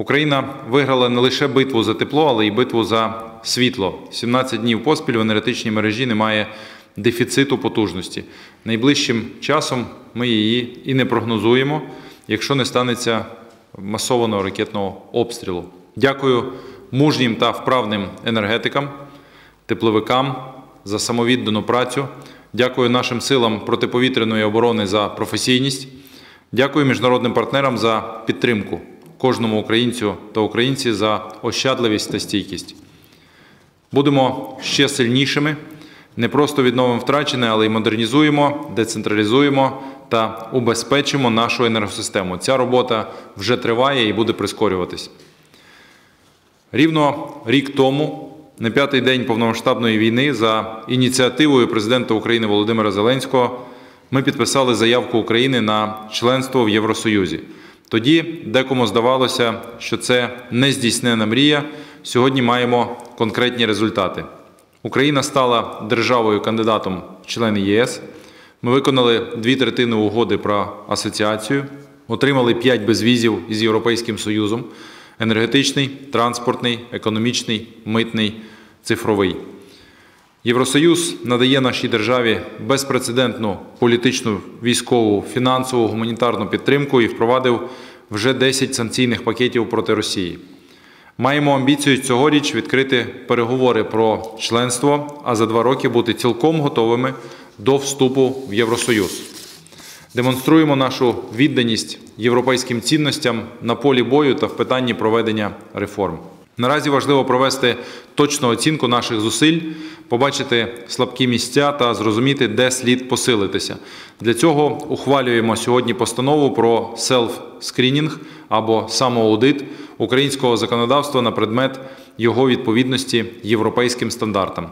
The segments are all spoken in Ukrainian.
Україна виграла не лише битву за тепло, але й битву за світло. 17 днів поспіль в енергетичній мережі немає дефіциту потужності. Найближчим часом ми її і не прогнозуємо, якщо не станеться масованого ракетного обстрілу. Дякую мужнім та вправним енергетикам, тепловикам за самовіддану працю. Дякую нашим силам протиповітряної оборони за професійність. Дякую міжнародним партнерам за підтримку, кожному українцю та українці за ощадливість та стійкість. Будемо ще сильнішими. Не просто відновимо втрачене, але й модернізуємо, децентралізуємо та убезпечимо нашу енергосистему. Ця робота вже триває і буде прискорюватись. Рівно рік тому, на п'ятий день повномасштабної війни, за ініціативою президента України Володимира Зеленського, ми підписали заявку України на членство в Євросоюзі. Тоді декому здавалося, що це нездійснена мрія. Сьогодні маємо конкретні результати. Україна стала державою кандидатом в члени ЄС. Ми виконали дві третини угоди про асоціацію, отримали п'ять безвізів із Європейським Союзом: енергетичний, транспортний, економічний, митний, цифровий. Євросоюз надає нашій державі безпрецедентну політичну, військову, фінансову, гуманітарну підтримку і впровадив вже 10 санкційних пакетів проти Росії. Маємо амбіцію цьогоріч відкрити переговори про членство, а за два роки бути цілком готовими до вступу в Євросоюз. Демонструємо нашу відданість європейським цінностям на полі бою та в питанні проведення реформ. Наразі важливо провести точну оцінку наших зусиль, побачити слабкі місця та зрозуміти, де слід посилитися. Для цього ухвалюємо сьогодні постанову про селф-скрінінг або самоаудит українського законодавства на предмет його відповідності європейським стандартам.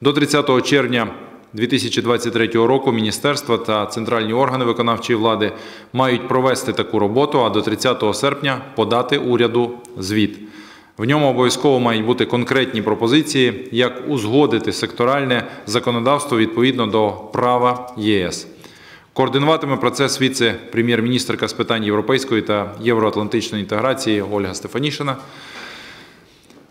До 30 червня 2023 року міністерства та центральні органи виконавчої влади мають провести таку роботу, а до 30 серпня подати уряду звіт. В ньому обов'язково мають бути конкретні пропозиції, як узгодити секторальне законодавство відповідно до права ЄС. Координуватиме процес віце-прем'єр-міністрка з питань європейської та євроатлантичної інтеграції Ольга Стефанішина.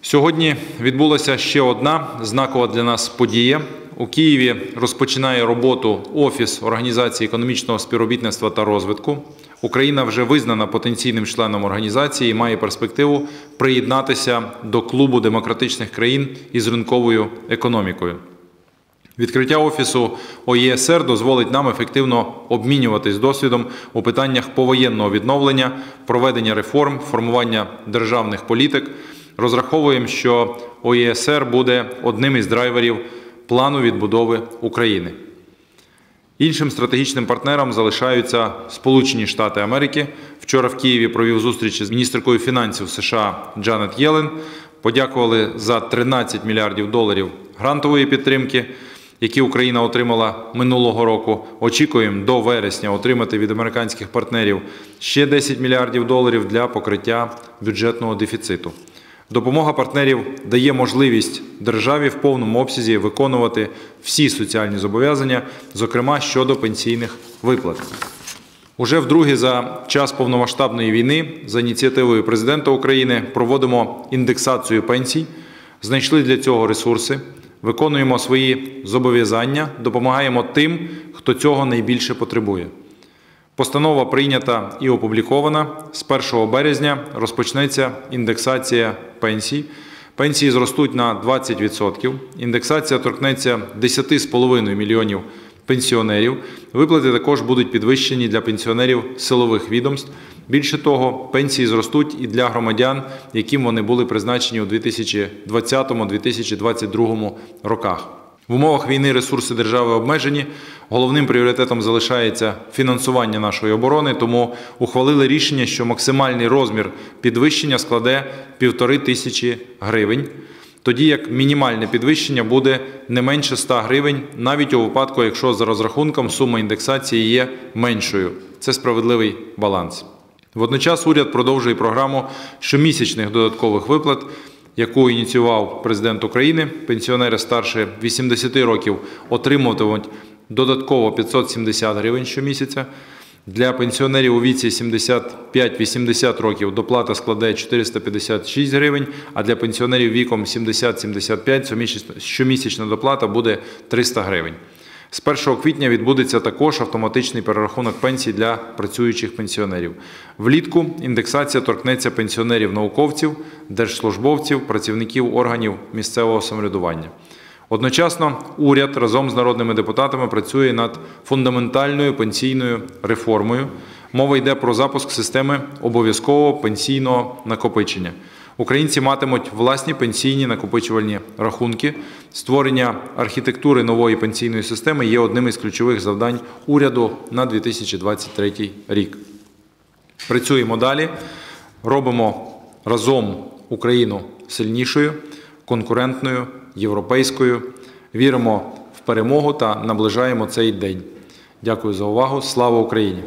Сьогодні відбулася ще одна знакова для нас подія. У Києві розпочинає роботу Офіс Організації економічного співробітництва та розвитку. Україна вже визнана потенційним членом організації і має перспективу приєднатися до клубу демократичних країн із ринковою економікою. Відкриття офісу ОЄСР дозволить нам ефективно обмінюватись досвідом у питаннях повоєнного відновлення, проведення реформ, формування державних політик. Розраховуємо, що ОЄСР буде одним із драйверів плану відбудови України. Іншим стратегічним партнером залишаються Сполучені Штати Америки. Вчора в Києві провів зустріч з міністеркою фінансів США Джанет Єлен. Подякували за 13 мільярдів доларів грантової підтримки, які Україна отримала минулого року. Очікуємо до вересня отримати від американських партнерів ще 10 мільярдів доларів для покриття бюджетного дефіциту. Допомога партнерів дає можливість державі в повному обсязі виконувати всі соціальні зобов'язання, зокрема щодо пенсійних виплат. Уже вдруге за час повномасштабної війни за ініціативою президента України проводимо індексацію пенсій, знайшли для цього ресурси, виконуємо свої зобов'язання, допомагаємо тим, хто цього найбільше потребує. Постанова прийнята і опублікована. З 1 березня розпочнеться індексація пенсій. Пенсії зростуть на 20%. Індексація торкнеться 10,5 мільйонів пенсіонерів. Виплати також будуть підвищені для пенсіонерів силових відомств. Більше того, пенсії зростуть і для громадян, яким вони були призначені у 2020-2022 роках. В умовах війни ресурси держави обмежені. Головним пріоритетом залишається фінансування нашої оборони, тому ухвалили рішення, що максимальний розмір підвищення складе півтори тисячі гривень. Тоді як мінімальне підвищення буде не менше 100 гривень, навіть у випадку, якщо за розрахунком сума індексації є меншою. Це справедливий баланс. Водночас уряд продовжує програму щомісячних додаткових виплат яку ініціював президент України. Пенсіонери старше 80 років отримуватимуть додатково 570 гривень щомісяця. Для пенсіонерів у віці 75-80 років доплата складає 456 гривень, а для пенсіонерів віком 70-75 щомісячна- доплата буде 300 гривень. З 1 квітня відбудеться також автоматичний перерахунок пенсій для працюючих пенсіонерів. Влітку індексація торкнеться пенсіонерів-науковців, держслужбовців, працівників органів місцевого самоврядування. Одночасно уряд разом з народними депутатами працює над фундаментальною пенсійною реформою. Мова йде про запуск системи обов'язкового пенсійного накопичення. Українці матимуть власні пенсійні накопичувальні рахунки. Створення архітектури нової пенсійної системи є одним із ключових завдань уряду на 2023 рік. Працюємо далі, робимо разом Україну сильнішою, конкурентною, європейською. Віримо в перемогу та наближаємо цей день. Дякую за увагу. Слава Україні!